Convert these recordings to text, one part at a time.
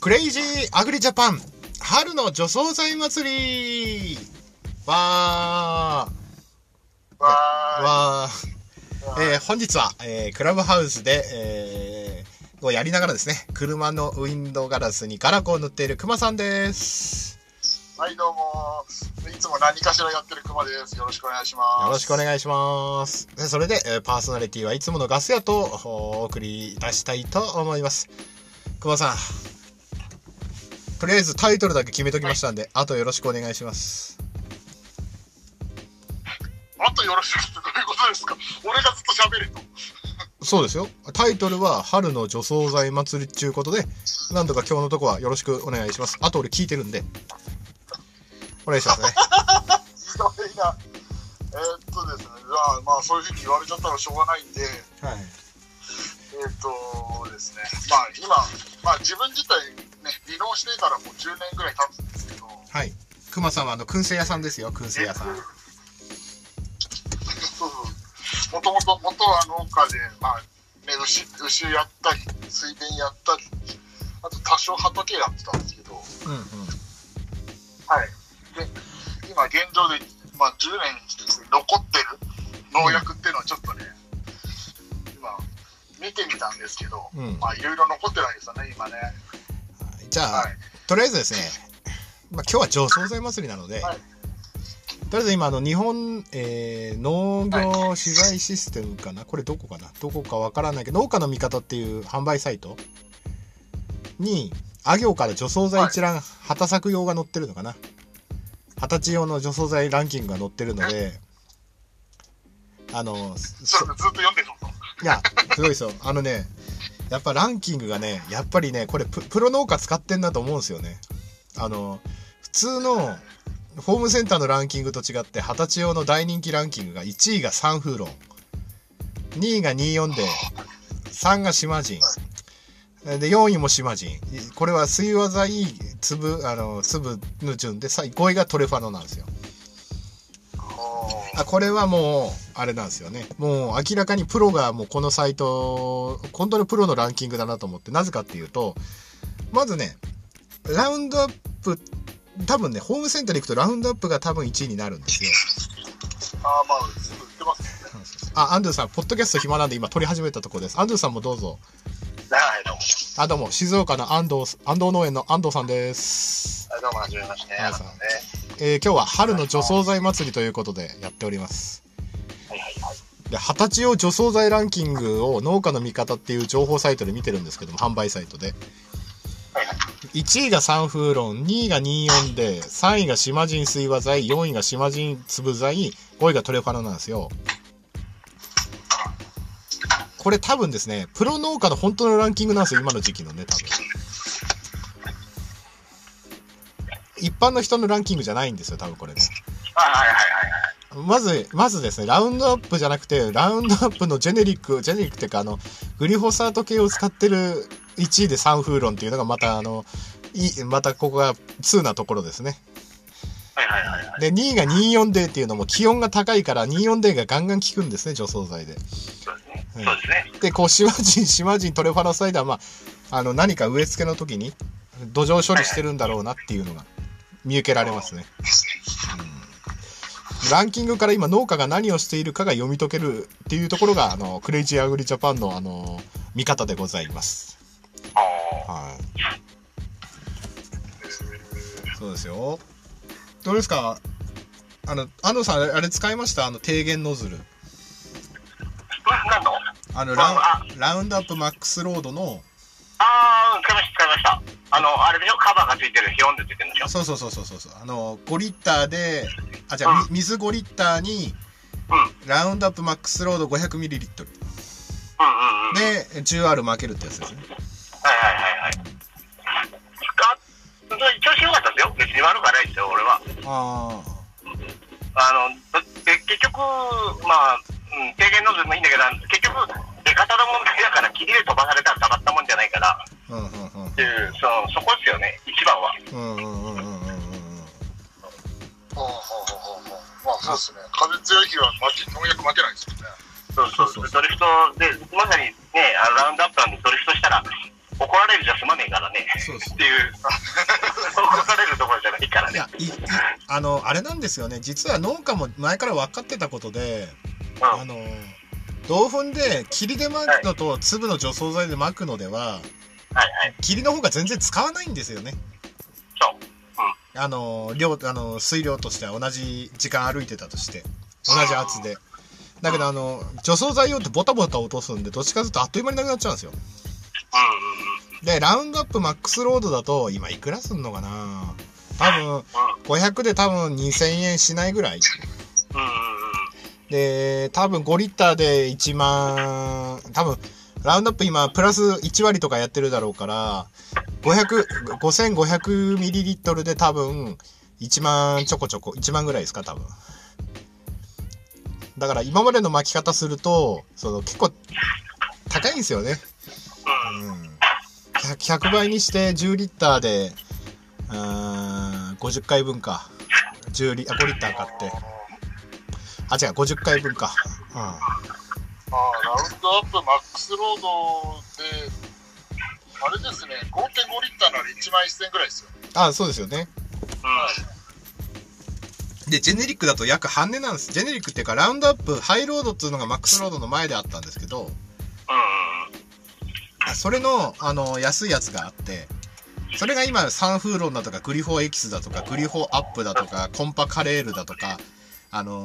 クレイジーアグリジャパン春の除草剤祭りわーわわーえー本日は、えークラブハウスで、えーをやりながらですね、車のウィンドウガラスにガラコを塗っている熊さんです。ーはい、どうも。いつも何かしらやってる熊です。よろしくお願いします。よろしくおい願いします。でそれで、えーパーソナリティはいつものガス屋とお送り出したいと思います。熊さん、とりあえずタイトルだけ決めときましたんで、あとよろしくお願いします。あとよろしくってどういうことですか？俺がずっと喋れと。そうですよ。タイトルは春の除草剤祭りっていうことで、なんとか今日のとこはよろしくお願いします。あと俺聞いてるんで、お願いしますね。ひどいな。えーっとですね、じゃあ、まあ、そういうふうに言われちゃったらしょうがないんで、はい。えーっとですね、まあ、今、まあ、自分自体、ね、離農してからもう10年ぐらい経つんですけど、はい。熊さんはあの、燻製屋さんですよ、燻製屋さん。そうそう。もともと、元は農家で、まあ、ね、牛、牛やったり、水田やったり、あと多少畑やってたんですけど、うんうん。はい。で、今現状で、まあ、10年残ってる農薬っていうのをちょっとね、今、見てみたんですけど、うんまあ、いろいろ残ってないですよね、今ね。じゃあ、はい。とりあえずですね、まあ、今日は除草剤祭りなので、はい。とりあえず今あの日本、えー農業資材システムかな？これどこかな？どこかわからないけど農家の味方っていう販売サイトにあ行から除草剤一覧、旗作用が載ってるのかな？二十歳用の除草剤ランキングが載ってるのであのずっと読んでるの？いや、すごいですよ。あのね、やっぱランキングがね、やっぱりね、これプロ農家使ってんなと思うんですよね。あの、普通のホームセンターのランキングと違って、二十歳用の大人気ランキングが1位がサンフーロン、2位が24で、3が島人、で、4位も島人。これは水和剤粒、あの、粒の順で、5位がトレファノなんですよ。あこれはもうあれなんですよねもう明らかにプロがもうこのサイト本当にプロのランキングだなと思ってなぜかっていうとまずねラウンドアップ多分ねホームセンターに行くとラウンドアップが多分1位になるんですよああ、まあ、すぐ売ってますよね。あアンドゥさんポッドキャスト暇なんで今撮り始めたところですアンドゥさんもどうぞはい、どうも。あどうも静岡の安藤安藤農園の安藤さんです、はい、どうも、はじめまして。はいあのね。えー今日は春の除草剤祭りということでやっております。で二十歳用除草剤ランキングを農家の味方っていう情報サイトで見てるんですけども販売サイトで。1位がサンフーロン2位が24で3位が島人水和剤4位が島人粒剤5位がトレファノなんですよこれ多分ですねプロ農家の本当のランキングなんですよ今の時期のね多分一般の人のランキングじゃないんですよ多分これねはいはいはいはい。まず、まずですね、ラウンドアップじゃなくて、ラウンドアップのジェネリック、ジェネリックっていうか、あの、グリホサート系を使ってる1位でサンフーロンっていうのがまた、あの、いい、またここが2なところですね。はいはいはいはい。で、2位が 24D っていうのも気温が高いから 24D がガンガン効くんですね、除草剤で。そうですね。ですね。で、こう、島人、島人トレファノサイダーは、まあ、あの、何か植え付けの時に土壌処理してるんだろうなっていうのが見受けられますね。ランキングから今農家が何をしているかが読み解けるっていうところが、あの、クレイジーアグリジャパンの、あの、見方でございます。あはい。そうですよ。どうですか？あの、安藤さん、あれ使いました？あの、低減ノズル。あ。何の？ラあウンラウンドアップマックスロードの、ああ、使いました、使いました。あの、あれでしょ？カバーがついてる、ヒョンでついてるんでしょ？そうそうそうそうそうそう。あの、5リッターで、あ、じゃあ、み水5リッターに、うん。ラウンドアップマックスロード500ミリリットル。うんうんうん。で、10R 負けるってやつですね。はいはいはいはい。使っ、調子良かったですよ。別に悪くはないですよ、俺は。ああの、で結局、まあ、うん、低減ノズルもいいんだけど、そうそこですよね。一番は。うんうんうんうんうんうん。ほうほうほうほうまあそうですね。風強い日は負け農薬負けないですよね。そうそうそう。ドリフトでまさにねあラウンドアップなんでドリフトしたら怒られるじゃ済まねえからね。そうですっていう。怒られるところじゃないからね。いいあのあれなんですよね。実は農家も前から分かってたことで、うん、あの同粉で霧で巻くのと粒の除草剤でまくのでは、はい。霧の方が全然使わないんですよね。そう。あの、量、あの、水量としては同じ時間歩いてたとして。同じ圧で。だけど、あの、除草剤用ってボタボタ落とすんで、どっちかというとあっという間になくなっちゃうんですよ。うん。で、ラウンドアップマックスロードだと、今いくらすんのかな多分、うん。うん。500で多分2000円しないぐらい。うん。うん。で、多分5リッターで1万、多分、ラウンドアップ今、プラス1割とかやってるだろうから、500、5500ミリリットルで多分、1万ちょこちょこ、1万ぐらいですか、多分。だから今までの巻き方すると、その結構、高いんですよね。うん。100, 100倍にして10リッターで、うん、50回分か。10リ、あ、5リッター買って。あ、違う、50回分か。うん。ああ、ラウンドアップマックスロードで、あれですね、5.5リッターなら1万1000円ぐらいですよ。あ、そうですよね。うん。で、ジェネリックだと約半値なんです。ジェネリックっていうか、ラウンドアップ、ハイロードっていうのがマックスロードの前であったんですけど、うん。あそれの、あの、安いやつがあって、それが今、サンフーロンだとか、グリフォーエキスだとか、グリフォーアップだとか、コンパカレールだとか、あの、うん。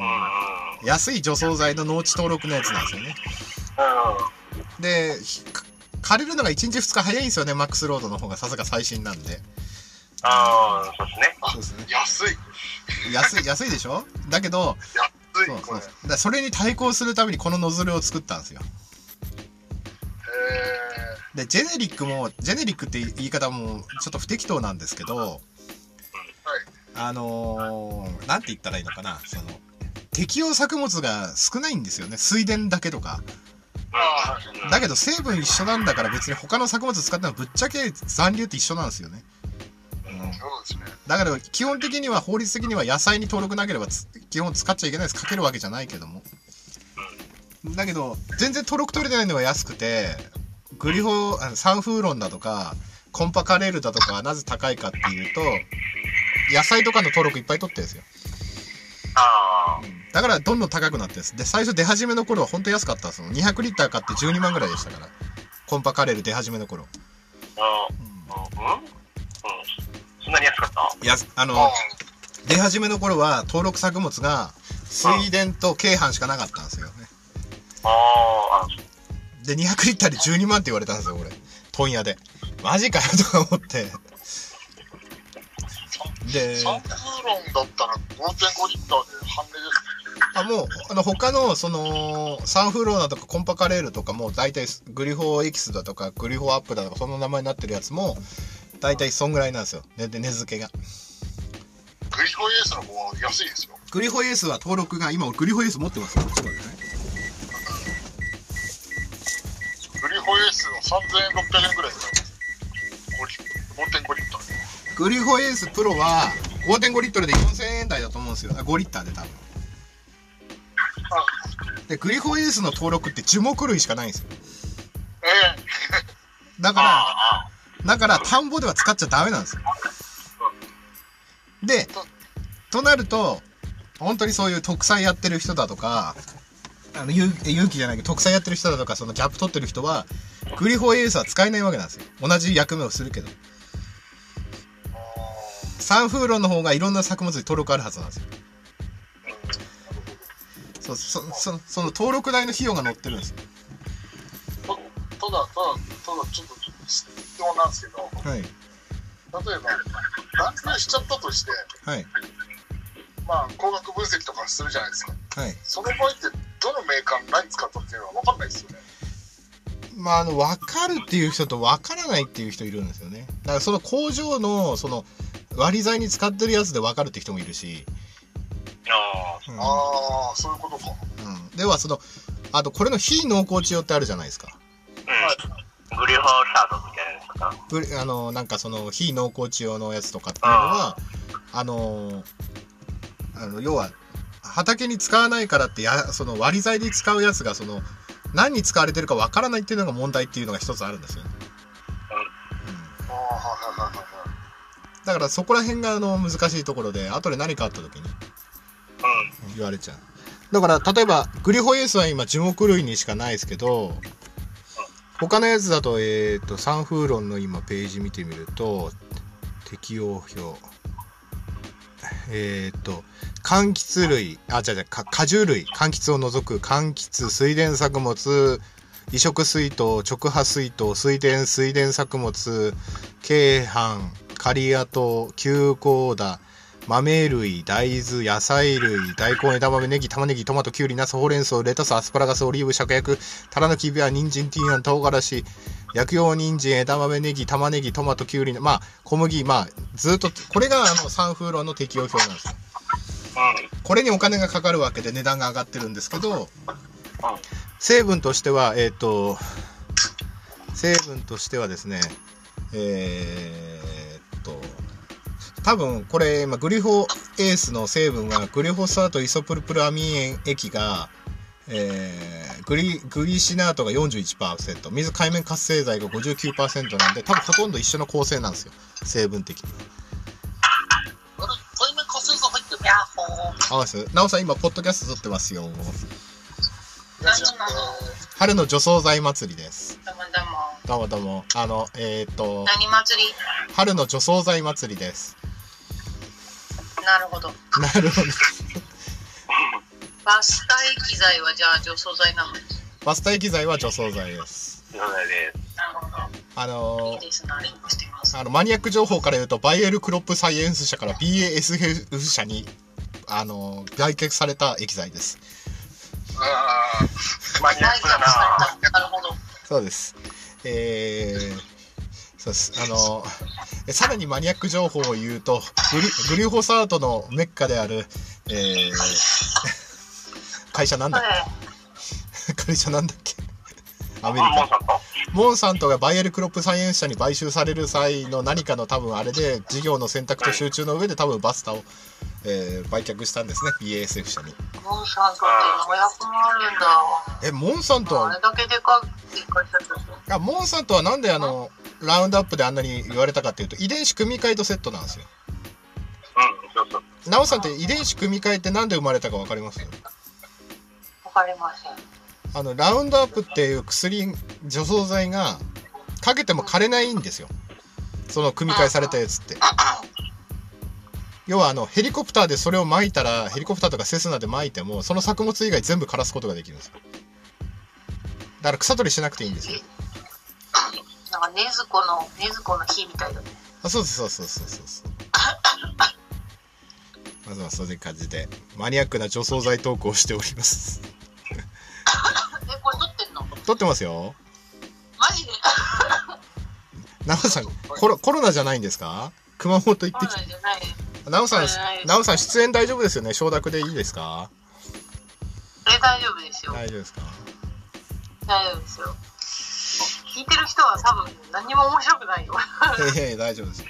安い除草剤の農地登録のやつなんですよね。うん。で、ひか借りるのが1日2日早いんですよね、マックスロードの方がさすが最新なんで。ああ、そうですね。あそうですね。安い。安い、安いでしょ？だけど、安い、そうそれ。だからそれに対抗するためにこのノズルを作ったんですよ。えで、ジェネリックも、ジェネリックって言い方もちょっと不適当なんですけど、あのー、なんて言ったらいいのかな、その、適応作物が少ないんですよね。水田だけとか。うん。だけど成分一緒なんだから別に他の作物使ってもぶっちゃけ残留って一緒なんですよね。だから基本的には法律的には野菜に登録なければつ基本使っちゃいけないです。かけるわけじゃないけども。だけど、全然登録取れてないのが安くて、グリフォー、あのサンフーロンだとか、コンパカレールだとか、なぜ高いかっていうと、野菜とかの登録いっぱい取ってるんですよ。あだからどんどん高くなってです。で、最初出始めの頃は本当安かったんですよ。200リッター買って12万ぐらいでしたから。コンパカレール出始めの頃。あ。うん。うん。うん。そんなに安かった？やす、ああの、出始めの頃は登録作物が水田と京阪しかなかったんですよね。ああ。で、200リッターで12万って言われたんですよ、俺。問屋で。マジかよとか思って。で、サンフーロンだったら5.5リッターで半値ですあ、もう、あの、他の、その、サンフローナとかコンパカレールとかも、大体、グリフォーエキスだとか、グリフォーアップだとか、その名前になってるやつも、大体そんぐらいなんですよ。ね、で、値付けが。ね。グリフォーエースの方が安いですよ。グリフォーエースは登録が、今、グリフォーエース持ってますよ。ちょっと待ってね。グリフォーエースの3600円ぐらいです5.5リッターで。グリフォーエースプロは、5.5リットルで4000円台だと思うんですよ。あ5リッターで多分。で、グリフォーエースの登録って樹木類しかないんですよ。えだから、あだから田んぼでは使っちゃダメなんですよ。で、となると、本当にそういう特産やってる人だとか、あの、勇勇気じゃないけど、特産やってる人だとか、そのギャップ取ってる人は、グリフォーエースは使えないわけなんですよ。同じ役目をするけど。サンフーロンの方がいろんな作物に登録あるはずなんですよ。そう、そ、そ、その登録代の費用が載ってるんですただ、ただ、ただ、ちょっと質問なんですけど、はい。例えば、断定しちゃったとして、はい。まあ、工学分析とかするじゃないですか。はい。その場合って、どのメーカーの何使ったっていうのは分かんないですよね。まあ、あの、わかるっていう人とわからないっていう人いるんですよね。だからその工場の、その、割り剤に使ってるやつでわかるって人もいるし、あ。うんああ、そういうことか。うん。では、その、あと、これの非濃厚値用ってあるじゃないですか。うん。グリフォーサードみたいなやつか。あの、なんかその、非濃厚値用のやつとかっていうのは、あの、あの、要は、畑に使わないからってや、その割り剤で使うやつが、その、何に使われてるかわからないっていうのが問題っていうのが一つあるんですよね。だからそこら辺があの難しいところで後で何かあった時にうん。言われちゃう。だから例えばグリホエースは今樹木類にしかないですけど他のやつだとえっ、とサンフーロンの今ページ見てみると適用表。えっ、と柑橘類あ違う違うか果汁類。柑橘を除く柑橘水田作物移植水筒直波水筒水田水田作物鶏飯カリアト休耕田豆類大豆野菜類大根枝豆ネギ玉ねぎトマトきゅうりナスほうれん草レタスアスパラガスオリーブ芍薬タラのきびは人参ティーナン唐辛子薬用人参枝豆ネギ玉ねぎトマトきゅうりまあ小麦まあずっとこれがあのサンフーロンの適用表なんですよ。これにお金がかかるわけで値段が上がってるんですけど成分としてはえっ、と成分としてはですねえーっと多分これ、まあ、グリホエースの成分がグリホサートイソプルプルアミン液が、えーグリグリシナートが41%水海面活性剤が59%なんで多分ほとんど一緒の構成なんですよ。成分的に。あれ、対面活性剤入ってる？ヤッホー。あますなおさん今ポッドキャスト撮ってますよ春の除草剤祭りですどうもどうも。どうもどうもあのえーっと何祭り？春の除草剤祭りですなるほど。なるほどバスタ液剤はじゃあ除草剤なの？バスタ液剤は除草剤です。なるほど。あの。あのマニアック情報から言うとバイエルクロップサイエンス社から BASF 社にあの売却された液剤ですあマニアックだな。なるほど。そうです。えー、そうです。あのえさらにマニアック情報を言うとグリグリホサートのメッカである、えー、会社なんだっはけ会社なんだっけ？アメリカ。モンさんとモンサントがバイエルクロップサイエンス社に買収される際の何かの多分あれで事業の選択と集中の上で多分バスタを、えー売却したんですね BASF 社にい。モンサントって農薬もあるんだ。えモンサント？はあれだけでかい会社だと。あモンサントはなんであのラウンドアップであんなに言われたかっていうと遺伝子組み換えとセットなんですようん、そうそう。ナオさんって遺伝子組み換えってなんで生まれたか分かります？わかりません。あのラウンドアップっていう薬除草剤がかけても枯れないんですよその組み換えされたやつって 要はあのヘリコプターでそれを撒いたらヘリコプターとかセスナで撒いてもその作物以外全部枯らすことができるんですよ。だから草取りしなくていいんですよ。なんか、の、の火みたいだね。あそうですそうそうそうそうそうまずはそういう感じでマニアックな除草剤トークをしております。え、これ撮ってんの？撮ってますよ。マジで？ナオさんコロコロナじゃないんですか？熊本行ってきコロナじゃない。ナオさんない。ですナオさん出演大丈夫ですよね？承諾でいいですか？え、大丈夫ですよ。大丈夫ですか？大丈夫ですよ。聞いてる人は多分何にも面白くないよ。いやいや大丈夫です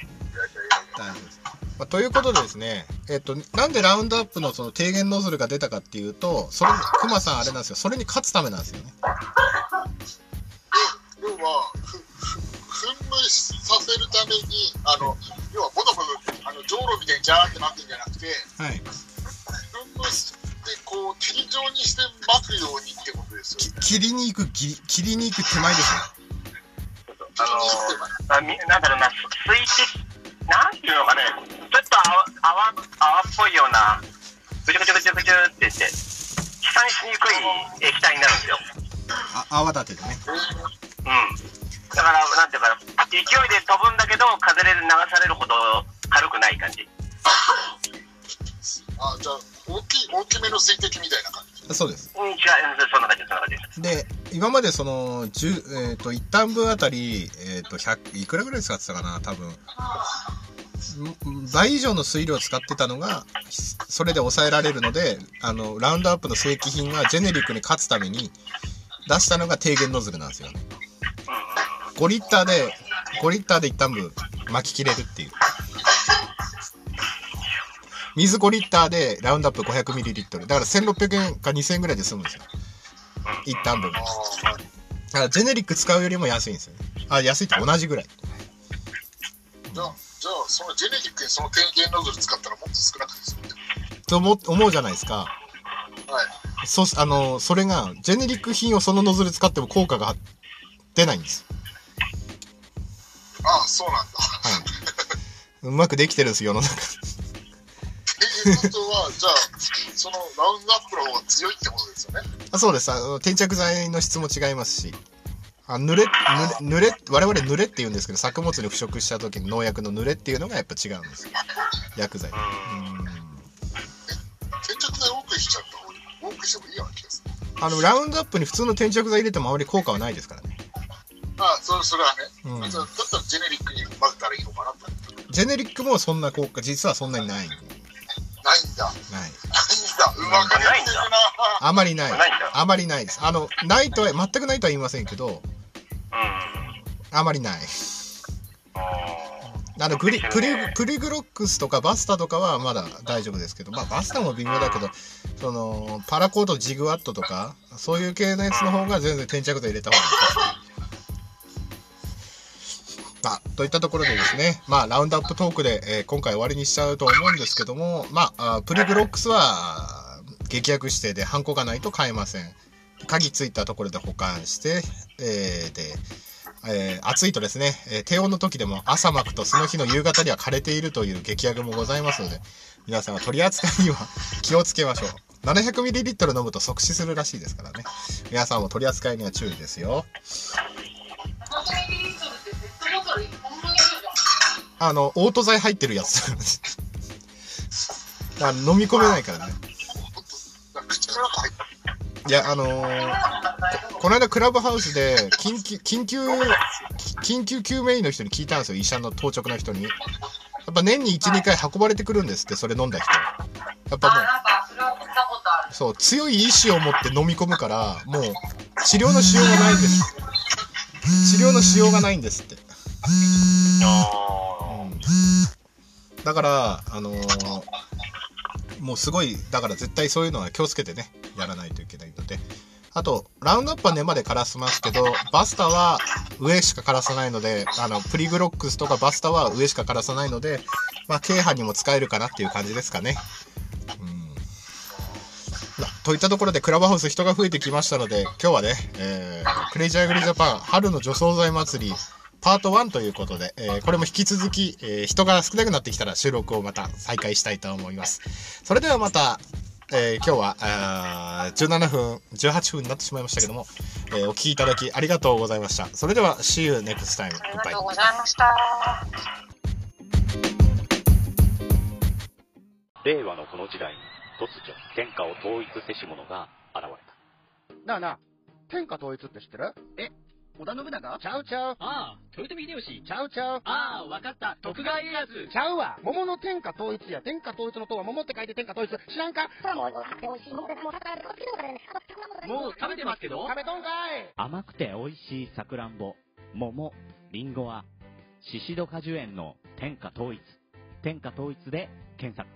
大丈夫です、まあ、ということでですねえっとなんでラウンドアップのその低減ノズルが出たかっていうとそれクマさんあれなんですよ。それに勝つためなんですよね。要は、ふふ噴霧させるために、あの、要はボトボト、あの、じょうろみたいにジャーってなってるんじゃなくて、はい噴霧して、こう、霧状にして巻くようにってことですきよね。切りに行く切り切りに行く手前ですよあのー、あみなんだろうな、水滴、なんていうのかね、ちょっと泡泡泡っぽいような、ぐちゅぐちゅぐちゅぐちゅって言って、飛散しにくい液体になるんですよ。あ泡立ててねうん。だから、なんていうかな、勢いで飛ぶんだけど、風で流されるほど軽くない感じ。あ、じゃあ、大きい、大きめの水滴みたいな感じ？そうですうん、違う、そんな感じそんな感じです。で今までその10、えー、と1単分あたり、えー、と100いくらぐらい使ってたかな多分ん倍以上の水量を使ってたのがそれで抑えられるのであのラウンドアップの正規品がジェネリックに勝つために出したのが低減ノズルなんですよね5リッターで5リッターで1単分巻き切れるっていう水5リッターでラウンドアップ500ミリリットルだから1600円か2000円ぐらいで済むんですよ1単分だからジェネリック使うよりも安いんですよねあ安いって同じぐらいじゃあ、じゃあ、そのジェネリックにその点検ノズル使ったらもっと少なくて済むと？思思うじゃないですか。はい。そ、あの、それが、ジェネリック品をそのノズル使っても効果が出ないんです。ああ、そうなんだ。はい。うまくできてるんです、世の中。ことは、じゃあ、そのラウンドアップの方が強いってことですよね。あそうです。あの、転着剤の質も違いますし。あ、濡れ、濡れ、濡れ、我々濡れって言うんですけど、作物に腐食した時の農薬の濡れっていうのがやっぱ違うんですよ。薬剤。うん。転着剤多くしちゃった方が多くしてもいいような気がする。あの、ラウンドアップに普通の転着剤入れてもあまり効果はないですからね。ああ、それそれはね。うんだったらジェネリックに混ぜたらいいのかなと。ジェネリックもそんな効果、実はそんなにない。ない。ないんだ。ないんだ。うま。あまりない。ないんだあまりないです。あの、ないとは、全くないとは言いませんけど、うん。あまりない。あのグリプリプリグロックスとかバスタとかはまだ大丈夫ですけど、まあ、バスタも微妙だけどそのパラコードジグワットとかそういう系のやつの方が全然転着剤入れた方がいいですまあ、といったところでですね、まあ、ラウンドアップトークで、えー今回終わりにしちゃうと思うんですけども、まあ、プリグロックスは劇薬指定でハンコがないと買えません。鍵ついたところで保管して、えーで、えー暑いとですね、えー低温の時でも朝巻くとその日の夕方には枯れているという激薬もございますので、皆さんは取り扱いには 気をつけましょう。700ml 飲むと即死するらしいですからね。皆さんも取り扱いには注意ですよ。あの、オート剤入ってるやつ。あ飲み込めないからね。いや、あのーここの間クラブハウスで緊急、緊急、緊急救命医の人に聞いたんですよ、医者の当直の人に。やっぱ年に1、2回運ばれてくるんですって、それ飲んだ人。やっぱ。もう、そう、強い意志を持って飲み込むから、もう、治療のしようがないんです。治療のしようがないんですって。だから、あのーもうすごい、だから絶対そういうのは気をつけてね、やらないといけないので。あと、ラウンドアップは根まで枯らしますけど、バスタは上しか枯らさないので、あの、プリグロックスとかバスタは上しか枯らさないので、まあ、畦畔にも使えるかなっていう感じですかね。うん。といったところで、クラブハウス人が増えてきましたので、今日はね、えー、クレイジーアグリジャパン春の除草剤祭り、パート1ということで、えーこれも引き続き、えー人が少なくなってきたら収録をまた再開したいと思います。それではまた、えー今日はあー17分、18分になってしまいましたけども、えーお聞きいただきありがとうございました。それでは、See you next time. あり.がとうございました。令和のこの時代に突如天下を統一せし者が現れたなあなあ、天下統一って知ってる？え、織田信長？ちゃうちゃう。ああ、豊臣秀吉。ちゃうちゃう。ああ、わかった。徳川家康。ちゃうわ。桃の天下統一や。天下統一の塔は桃って書いて天下統一。知らんか？もう食べてますけど？食べとんかい甘くて美味しいさくらんぼ、桃、りんごは、シシド果樹園の天下統一。天下統一で検索。